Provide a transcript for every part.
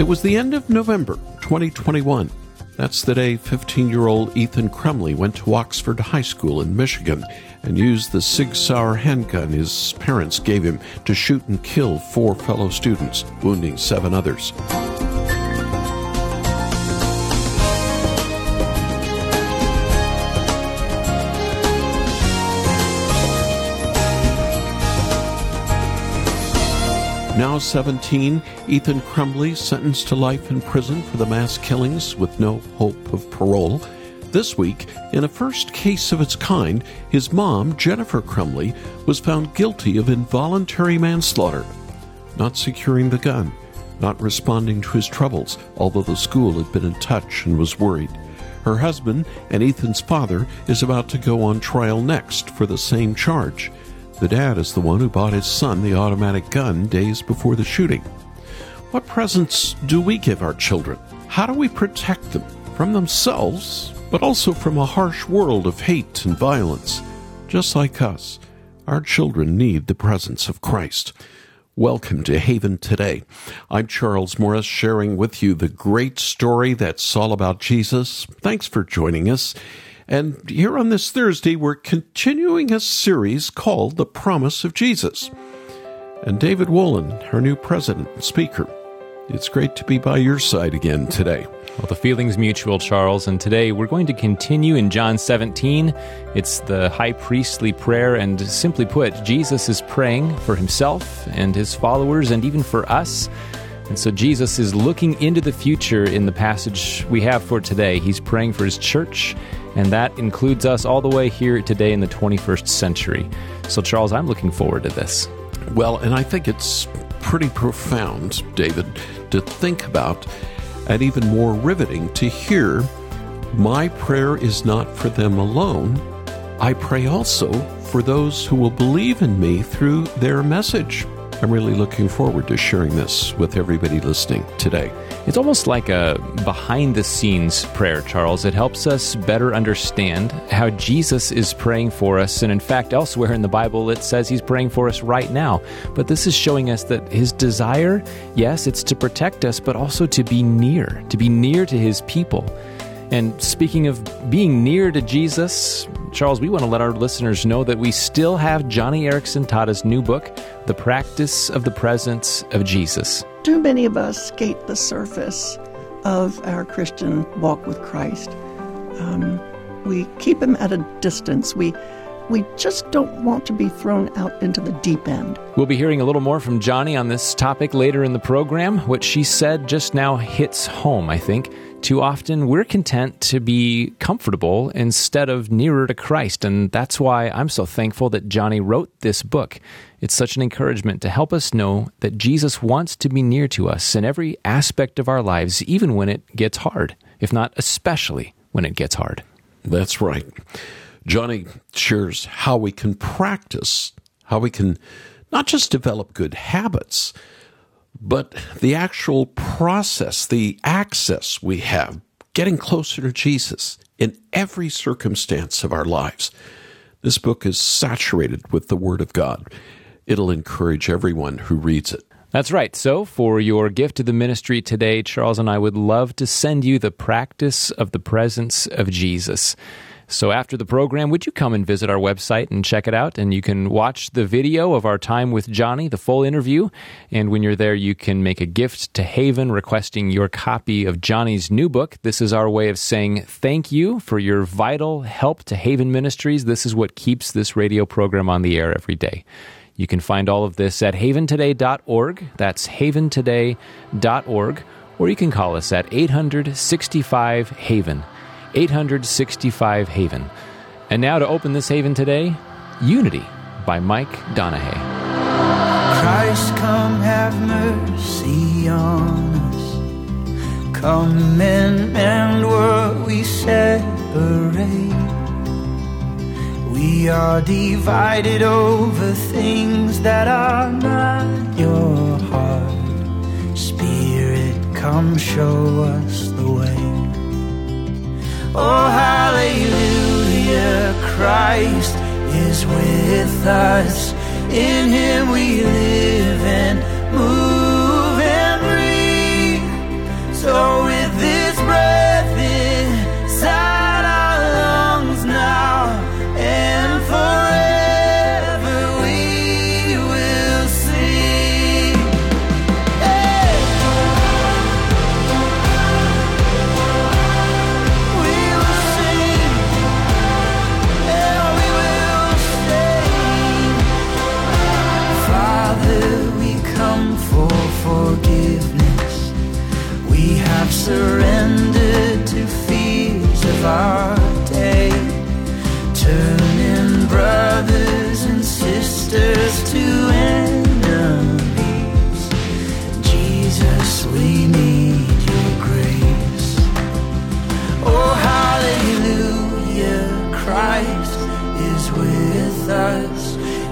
It was the end of November 2021. That's the day 15 year old Ethan Crumbley went to Oxford High School in Michigan and used the Sig Sauer handgun his parents gave him to shoot and kill four fellow students, wounding seven others. Now 17, Ethan Crumbley sentenced to life in prison for the mass killings with no hope of parole. This week, in a first case of its kind, his mom, Jennifer Crumbley, was found guilty of involuntary manslaughter, not securing the gun, not responding to his troubles, although the school had been in touch and was worried. Her husband and Ethan's father is about to go on trial next for the same charge. The dad is the one who bought his son the automatic gun days before the shooting. What presents do we give our children? How do we protect them from themselves, but also from a harsh world of hate and violence? Just like us, our children need the presence of Christ. Welcome to Haven Today. I'm Charles Morris, sharing with you the great story that's all about Jesus. Thanks for joining us. And here on this Thursday, we're continuing a series called The Promise of Jesus. And David Wolin, our new president and speaker, it's great to be by your side again today. Well, the feeling's mutual, Charles, and today we're going to continue in John 17. It's the high priestly prayer, and simply put, Jesus is praying for himself and his followers, and even for us. And so Jesus is looking into the future in the passage we have for today. He's praying for his church, and that includes us all the way here today in the 21st century. So, Charles, I'm looking forward to this. Well, and I think it's pretty profound, David, to think about, and even more riveting to hear my prayer is not for them alone. I pray also for those who will believe in me through their message. I'm really looking forward to sharing this with everybody listening today. It's almost like a behind the scenes prayer, Charles. It helps us better understand how Jesus is praying for us. And in fact, elsewhere in the Bible, it says he's praying for us right now. But this is showing us that his desire, yes, it's to protect us, but also to be near, to be near to his people. And speaking of being near to Jesus, Charles, we want to let our listeners know that we still have Joni Eareckson Tada's new book, The Practice of the Presence of Jesus. Too many of us skate the surface of our Christian walk with Christ. Um, we keep him at a distance. We we just don't want to be thrown out into the deep end. We'll be hearing a little more from Joni on this topic later in the program. What she said just now hits home, I think. Too often, we're content to be comfortable instead of nearer to Christ. And that's why I'm so thankful that Joni wrote this book. It's such an encouragement to help us know that Jesus wants to be near to us in every aspect of our lives, even when it gets hard, if not especially when it gets hard. That's right. Joni shares how we can practice, how we can not just develop good habits, but the actual process, the access we have, getting closer to Jesus in every circumstance of our lives. This book is saturated with the Word of God. It'll encourage everyone who reads it. That's right. So, for your gift to the ministry today, Charles and I would love to send you the practice of the presence of Jesus. So after the program, would you come and visit our website and check it out? And you can watch the video of our time with Joni, the full interview. And when you're there, you can make a gift to Haven requesting your copy of Joni's new book. This is our way of saying thank you for your vital help to Haven Ministries. This is what keeps this radio program on the air every day. You can find all of this at haventoday.org. That's haventoday.org. Or you can call us at 865 Haven. 865 Haven. And now to open this haven today, Unity by Mike Donehey. Christ, come have mercy on us. Come and mend what we separate. We are divided over things that are not your heart. Spirit, come show us the way. Oh, hallelujah, Christ is with us. In him we live and move and breathe. surrendered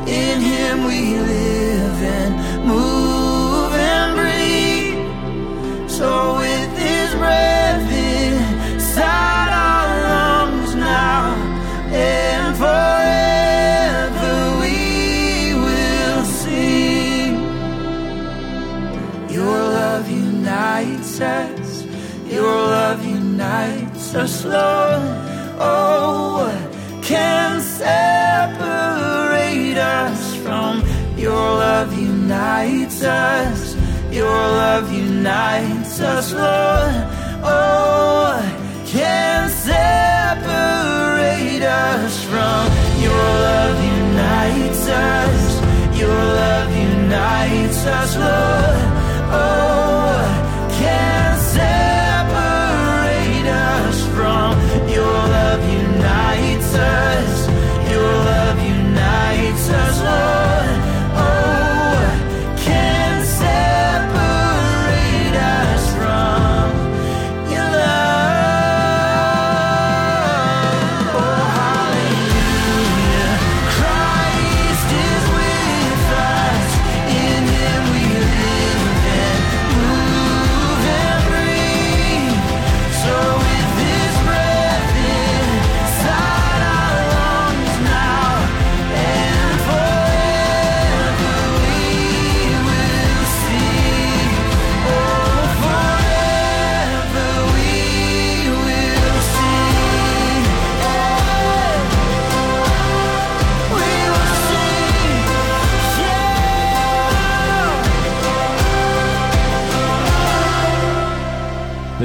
In him we live and move and breathe. So with his breath inside our lungs now and forever we will sing. Your love unites us. Your love unites us, Lord. Unites us. Your love unites us, Lord. Oh, can separate us from your love unites us. Your love unites us, Lord. Oh,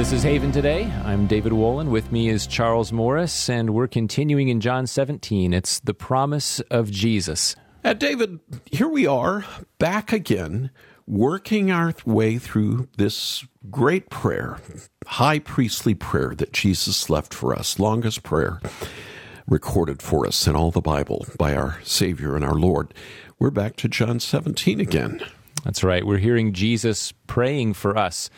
This is Haven Today. I'm David Wolin. With me is Charles Morris, and we're continuing in John 17. It's the promise of Jesus. Uh, David, here we are back again, working our way through this great prayer, high priestly prayer that Jesus left for us, longest prayer recorded for us in all the Bible by our Savior and our Lord. We're back to John 17 again. That's right. We're hearing Jesus praying for us.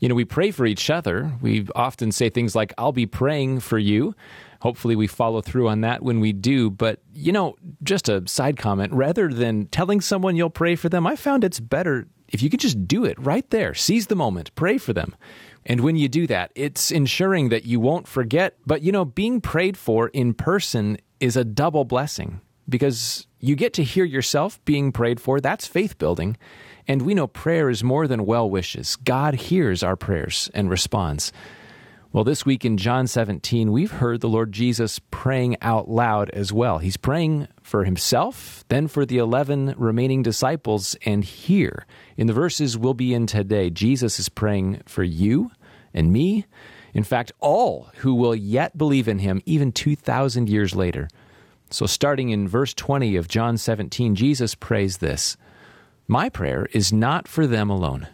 You know, we pray for each other. We often say things like, I'll be praying for you. Hopefully, we follow through on that when we do. But, you know, just a side comment rather than telling someone you'll pray for them, I found it's better if you could just do it right there. Seize the moment, pray for them. And when you do that, it's ensuring that you won't forget. But, you know, being prayed for in person is a double blessing because you get to hear yourself being prayed for. That's faith building. And we know prayer is more than well wishes. God hears our prayers and responds. Well, this week in John 17, we've heard the Lord Jesus praying out loud as well. He's praying for himself, then for the 11 remaining disciples, and here in the verses we'll be in today, Jesus is praying for you and me. In fact, all who will yet believe in him, even 2,000 years later. So, starting in verse 20 of John 17, Jesus prays this My prayer is not for them alone.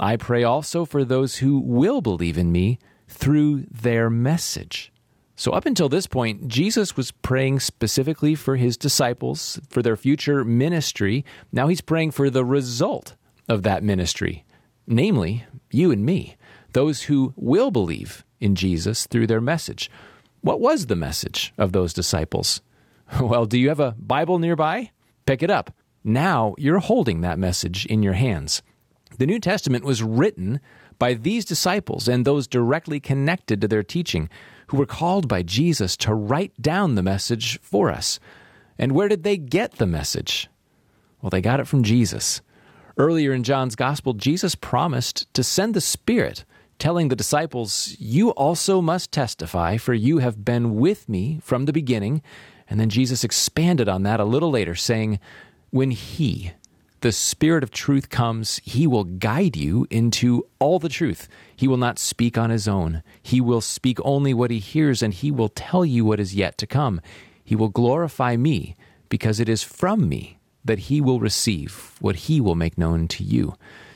I pray also for those who will believe in me through their message. So, up until this point, Jesus was praying specifically for his disciples, for their future ministry. Now he's praying for the result of that ministry, namely, you and me, those who will believe in Jesus through their message. What was the message of those disciples? Well, do you have a Bible nearby? Pick it up. Now you're holding that message in your hands. The New Testament was written by these disciples and those directly connected to their teaching, who were called by Jesus to write down the message for us. And where did they get the message? Well, they got it from Jesus. Earlier in John's Gospel, Jesus promised to send the Spirit, telling the disciples, You also must testify, for you have been with me from the beginning. And then Jesus expanded on that a little later, saying, When He, the Spirit of truth comes, He will guide you into all the truth. He will not speak on His own. He will speak only what He hears, and He will tell you what is yet to come. He will glorify me, because it is from me that He will receive what He will make known to you.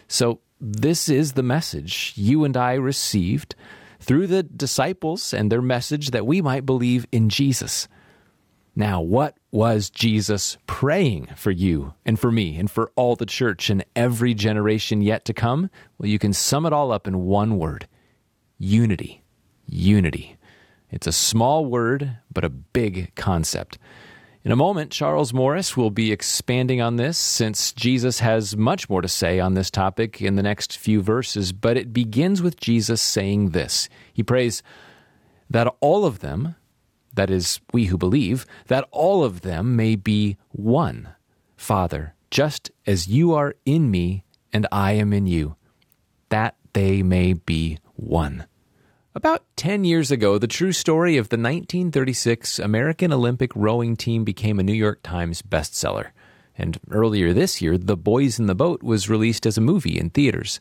So, this is the message you and I received through the disciples and their message that we might believe in Jesus. Now, what was Jesus praying for you and for me and for all the church and every generation yet to come? Well, you can sum it all up in one word unity. Unity. It's a small word, but a big concept. In a moment, Charles Morris will be expanding on this since Jesus has much more to say on this topic in the next few verses, but it begins with Jesus saying this. He prays that all of them, that is, we who believe, that all of them may be one. Father, just as you are in me and I am in you, that they may be one. About 10 years ago, the true story of the 1936 American Olympic rowing team became a New York Times bestseller. And earlier this year, The Boys in the Boat was released as a movie in theaters.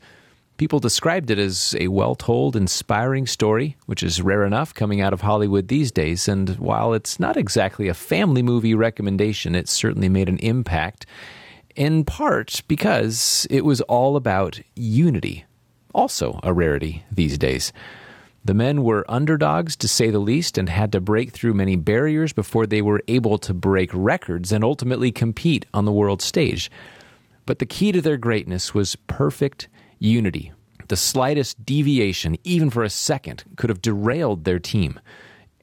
People described it as a well told, inspiring story, which is rare enough coming out of Hollywood these days. And while it's not exactly a family movie recommendation, it certainly made an impact, in part because it was all about unity, also a rarity these days. The men were underdogs, to say the least, and had to break through many barriers before they were able to break records and ultimately compete on the world stage. But the key to their greatness was perfect unity. The slightest deviation, even for a second, could have derailed their team.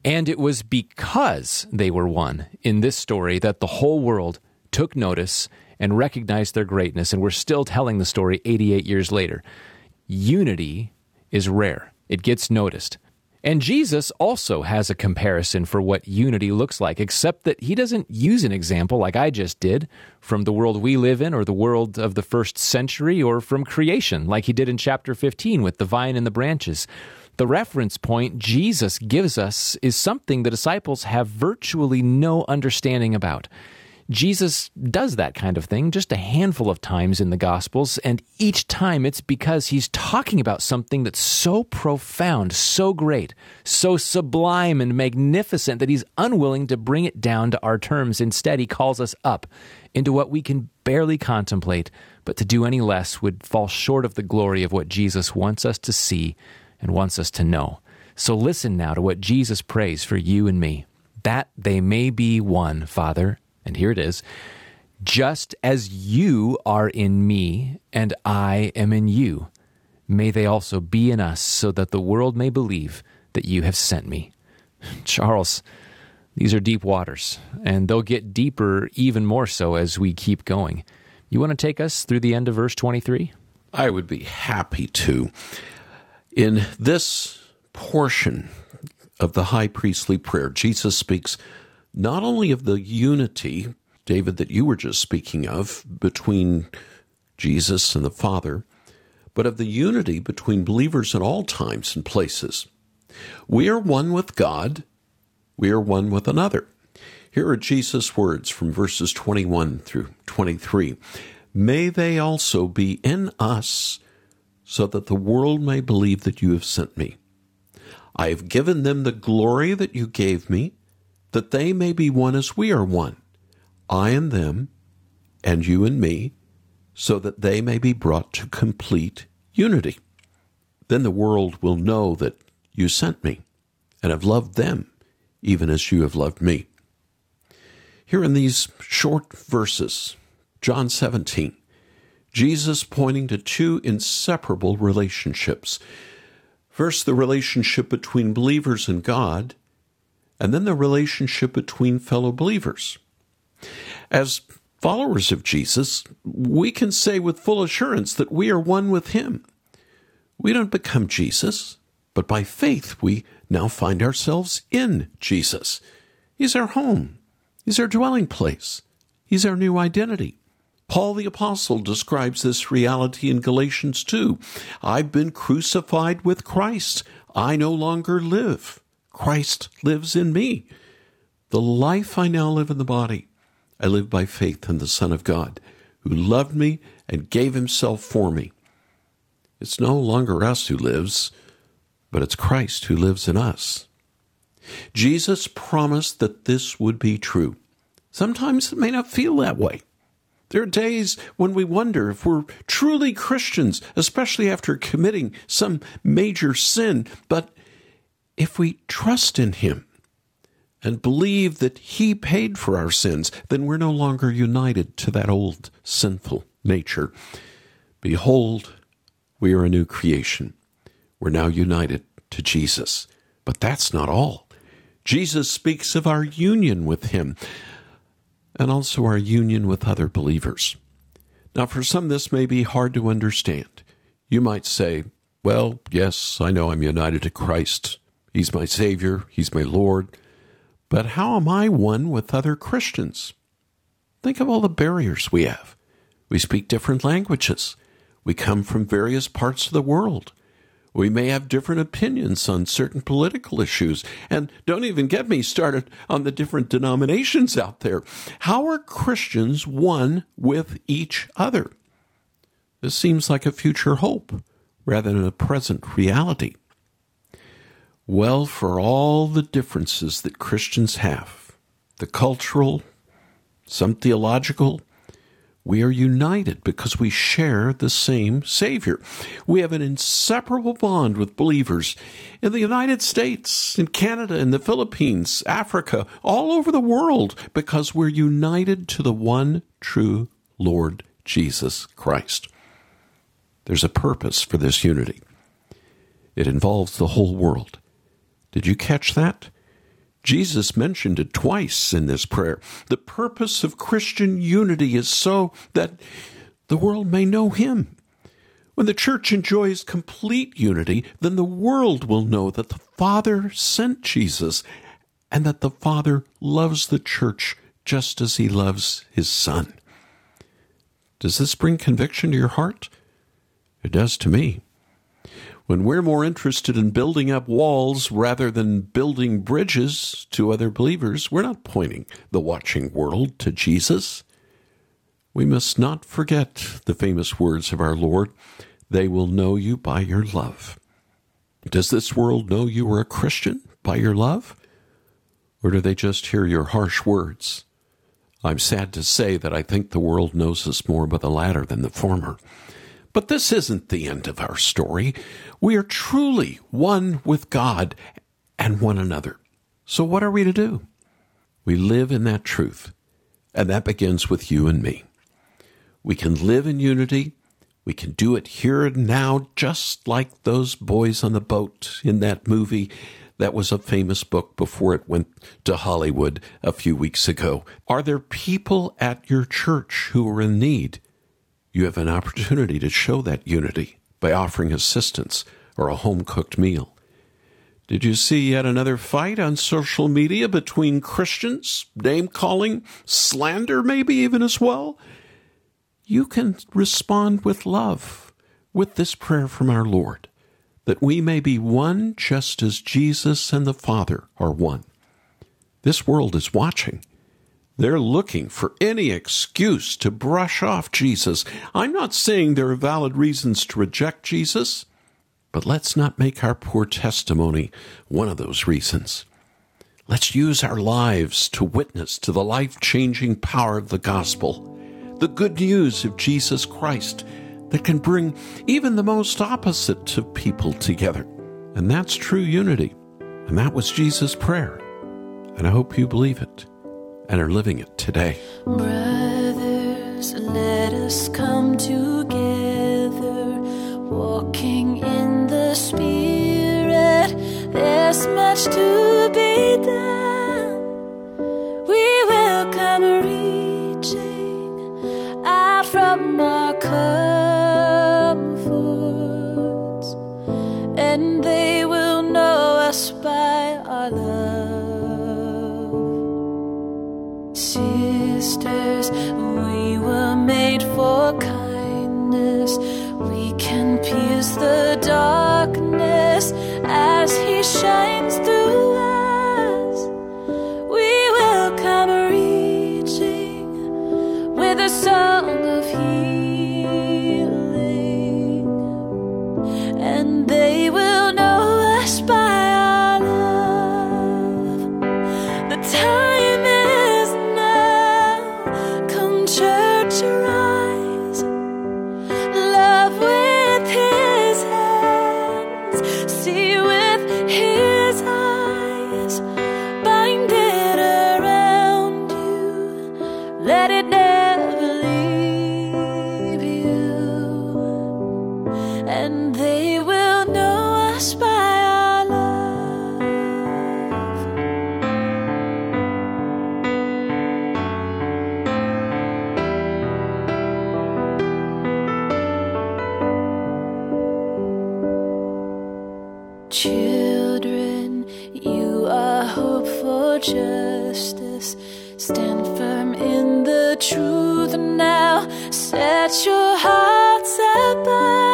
And it was because they were one in this story that the whole world took notice and recognized their greatness, and we're still telling the story 88 years later. Unity is rare. It gets noticed. And Jesus also has a comparison for what unity looks like, except that he doesn't use an example like I just did from the world we live in or the world of the first century or from creation like he did in chapter 15 with the vine and the branches. The reference point Jesus gives us is something the disciples have virtually no understanding about. Jesus does that kind of thing just a handful of times in the Gospels, and each time it's because he's talking about something that's so profound, so great, so sublime and magnificent that he's unwilling to bring it down to our terms. Instead, he calls us up into what we can barely contemplate, but to do any less would fall short of the glory of what Jesus wants us to see and wants us to know. So listen now to what Jesus prays for you and me that they may be one, Father and here it is just as you are in me and I am in you, may they also be in us, so that the world may believe that you have sent me. Charles, these are deep waters, and they'll get deeper even more so as we keep going. You want to take us through the end of verse 23? I would be happy to. In this portion of the high priestly prayer, Jesus speaks not only of the unity, David, that you were just speaking of between Jesus and the Father, but of the unity between believers in all times and places. We are one with God, we are one with another. Here are Jesus' words from verses 21 through 23. May they also be in us, so that the world may believe that you have sent me. I have given them the glory that you gave me that they may be one as we are one, I and them, and you and me, so that they may be brought to complete unity. Then the world will know that you sent me and have loved them, even as you have loved me. Here in these short verses, John 17, Jesus pointing to two inseparable relationships. First, the relationship between believers and God, and then the relationship between fellow believers. As followers of Jesus, we can say with full assurance that we are one with Him. We don't become Jesus, but by faith we now find ourselves in Jesus. He's our home, He's our dwelling place, He's our new identity. Paul the Apostle describes this reality in Galatians 2. I've been crucified with Christ. I no longer live. Christ lives in me. The life I now live in the body, I live by faith in the Son of God, who loved me and gave himself for me. It's no longer us who lives, but it's Christ who lives in us. Jesus promised that this would be true. Sometimes it may not feel that way. There are days when we wonder if we're truly Christians, especially after committing some major sin. But if we trust in Him and believe that He paid for our sins, then we're no longer united to that old sinful nature. Behold, we are a new creation. We're now united to Jesus. But that's not all. Jesus speaks of our union with Him and also our union with other believers. Now, for some, this may be hard to understand. You might say, Well, yes, I know I'm united to Christ. He's my Savior, He's my Lord. But how am I one with other Christians? Think of all the barriers we have. We speak different languages. We come from various parts of the world. We may have different opinions on certain political issues. And don't even get me started on the different denominations out there. How are Christians one with each other? This seems like a future hope rather than a present reality. Well, for all the differences that Christians have, the cultural, some theological, we are united because we share the same Savior. We have an inseparable bond with believers in the United States, in Canada, in the Philippines, Africa, all over the world because we're united to the one true Lord Jesus Christ. There's a purpose for this unity. It involves the whole world. Did you catch that? Jesus mentioned it twice in this prayer. The purpose of Christian unity is so that the world may know Him. When the church enjoys complete unity, then the world will know that the Father sent Jesus and that the Father loves the church just as He loves His Son. Does this bring conviction to your heart? It does to me when we're more interested in building up walls rather than building bridges to other believers, we're not pointing the watching world to Jesus. We must not forget the famous words of our Lord they will know you by your love. Does this world know you are a Christian by your love? Or do they just hear your harsh words? I'm sad to say that I think the world knows us more by the latter than the former. But this isn't the end of our story. We are truly one with God and one another. So, what are we to do? We live in that truth, and that begins with you and me. We can live in unity. We can do it here and now, just like those boys on the boat in that movie that was a famous book before it went to Hollywood a few weeks ago. Are there people at your church who are in need? You have an opportunity to show that unity by offering assistance or a home cooked meal. Did you see yet another fight on social media between Christians, name calling, slander, maybe even as well? You can respond with love with this prayer from our Lord that we may be one just as Jesus and the Father are one. This world is watching. They're looking for any excuse to brush off Jesus. I'm not saying there are valid reasons to reject Jesus, but let's not make our poor testimony one of those reasons. Let's use our lives to witness to the life changing power of the gospel, the good news of Jesus Christ that can bring even the most opposite of people together. And that's true unity. And that was Jesus' prayer. And I hope you believe it and are living it today. And they will justice. Stand firm in the truth now. Set your hearts above.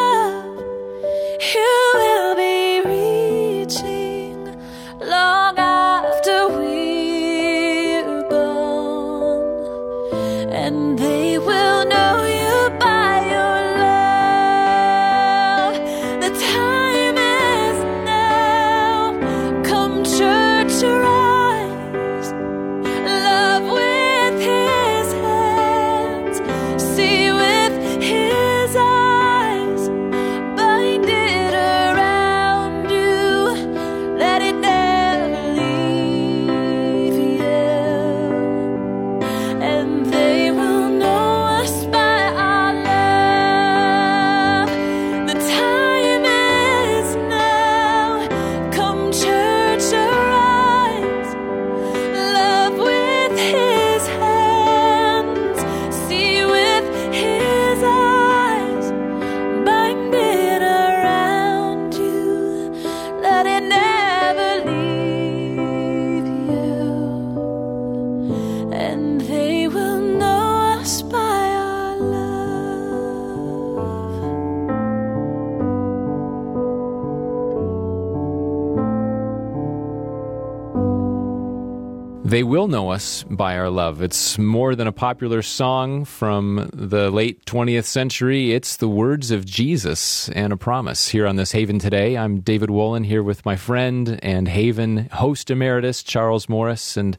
They will know us by our love. It's more than a popular song from the late 20th century. It's the words of Jesus and a promise. Here on this Haven today, I'm David Wolin here with my friend and Haven host emeritus, Charles Morris. And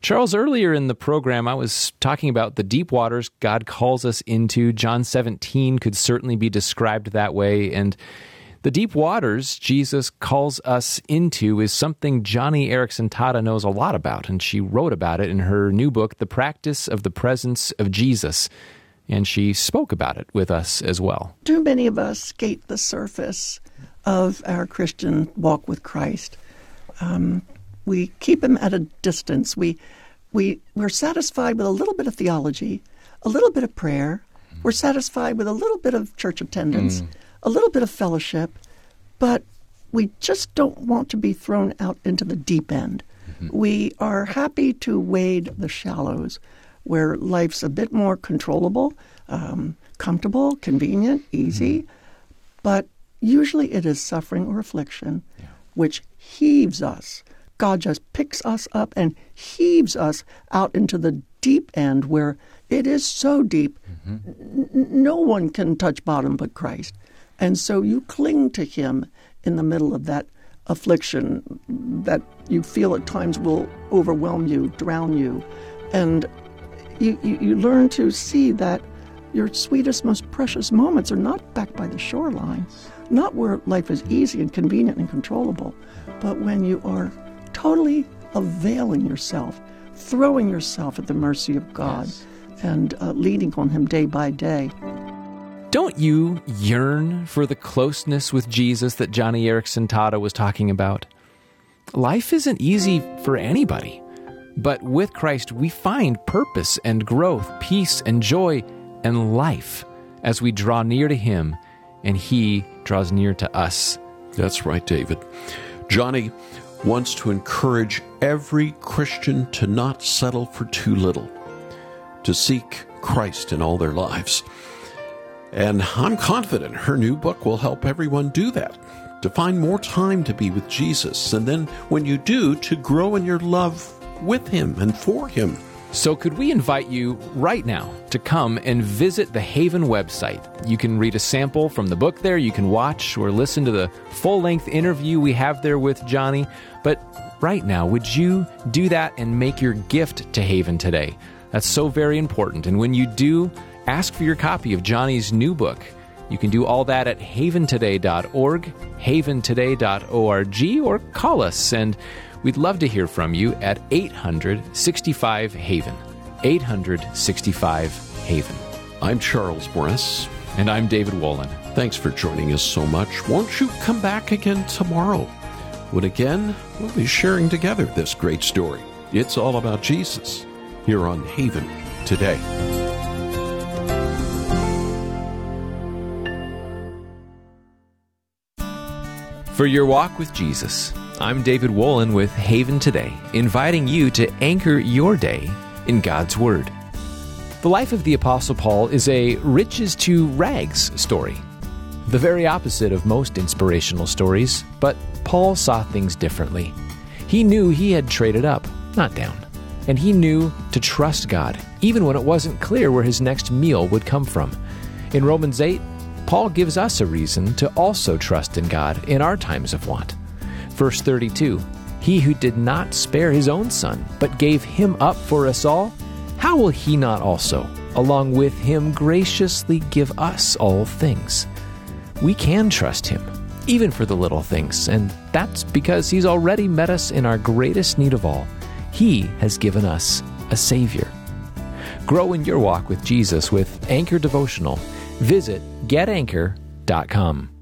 Charles, earlier in the program, I was talking about the deep waters God calls us into. John 17 could certainly be described that way. And the deep waters Jesus calls us into is something Joni Eareckson Tada knows a lot about, and she wrote about it in her new book, The Practice of the Presence of Jesus. And she spoke about it with us as well. Too many of us skate the surface of our Christian walk with Christ. Um, we keep him at a distance. We, we, we're satisfied with a little bit of theology, a little bit of prayer. We're satisfied with a little bit of church attendance, a little bit of fellowship, but we just don't want to be thrown out into the deep end. Mm-hmm. We are happy to wade the shallows where life's a bit more controllable, um, comfortable, convenient, easy. Mm-hmm. But usually it is suffering or affliction which heaves us. God just picks us up and heaves us out into the deep end where it is so deep, mm-hmm. n- n- no one can touch bottom but Christ. And so you cling to Him in the middle of that affliction that you feel at times will overwhelm you, drown you. And you, you, you learn to see that your sweetest, most precious moments are not back by the shoreline, not where life is easy and convenient and controllable, but when you are totally availing yourself, throwing yourself at the mercy of God, and uh, leaning on Him day by day. Don't you yearn for the closeness with Jesus that Joni Eareckson Tada was talking about? Life isn't easy for anybody, but with Christ we find purpose and growth, peace and joy and life as we draw near to Him and He draws near to us. That's right, David. Joni wants to encourage every Christian to not settle for too little, to seek Christ in all their lives. And I'm confident her new book will help everyone do that, to find more time to be with Jesus, and then when you do, to grow in your love with Him and for Him. So, could we invite you right now to come and visit the Haven website? You can read a sample from the book there, you can watch or listen to the full length interview we have there with Joni. But right now, would you do that and make your gift to Haven today? That's so very important. And when you do, ask for your copy of Joni's new book. You can do all that at haventoday.org, haventoday.org, or call us, and we'd love to hear from you at 865 Haven. 865 Haven. I'm Charles Morris. And I'm David Wolin. Thanks for joining us so much. Won't you come back again tomorrow? When again, we'll be sharing together this great story. It's all about Jesus here on Haven today. For your walk with Jesus, I'm David Wolin with Haven Today, inviting you to anchor your day in God's Word. The life of the Apostle Paul is a riches to rags story. The very opposite of most inspirational stories, but Paul saw things differently. He knew he had traded up, not down. And he knew to trust God, even when it wasn't clear where his next meal would come from. In Romans 8, Paul gives us a reason to also trust in God in our times of want. Verse 32 He who did not spare his own son, but gave him up for us all, how will he not also, along with him, graciously give us all things? We can trust him, even for the little things, and that's because he's already met us in our greatest need of all. He has given us a Savior. Grow in your walk with Jesus with Anchor Devotional. Visit getanchor.com.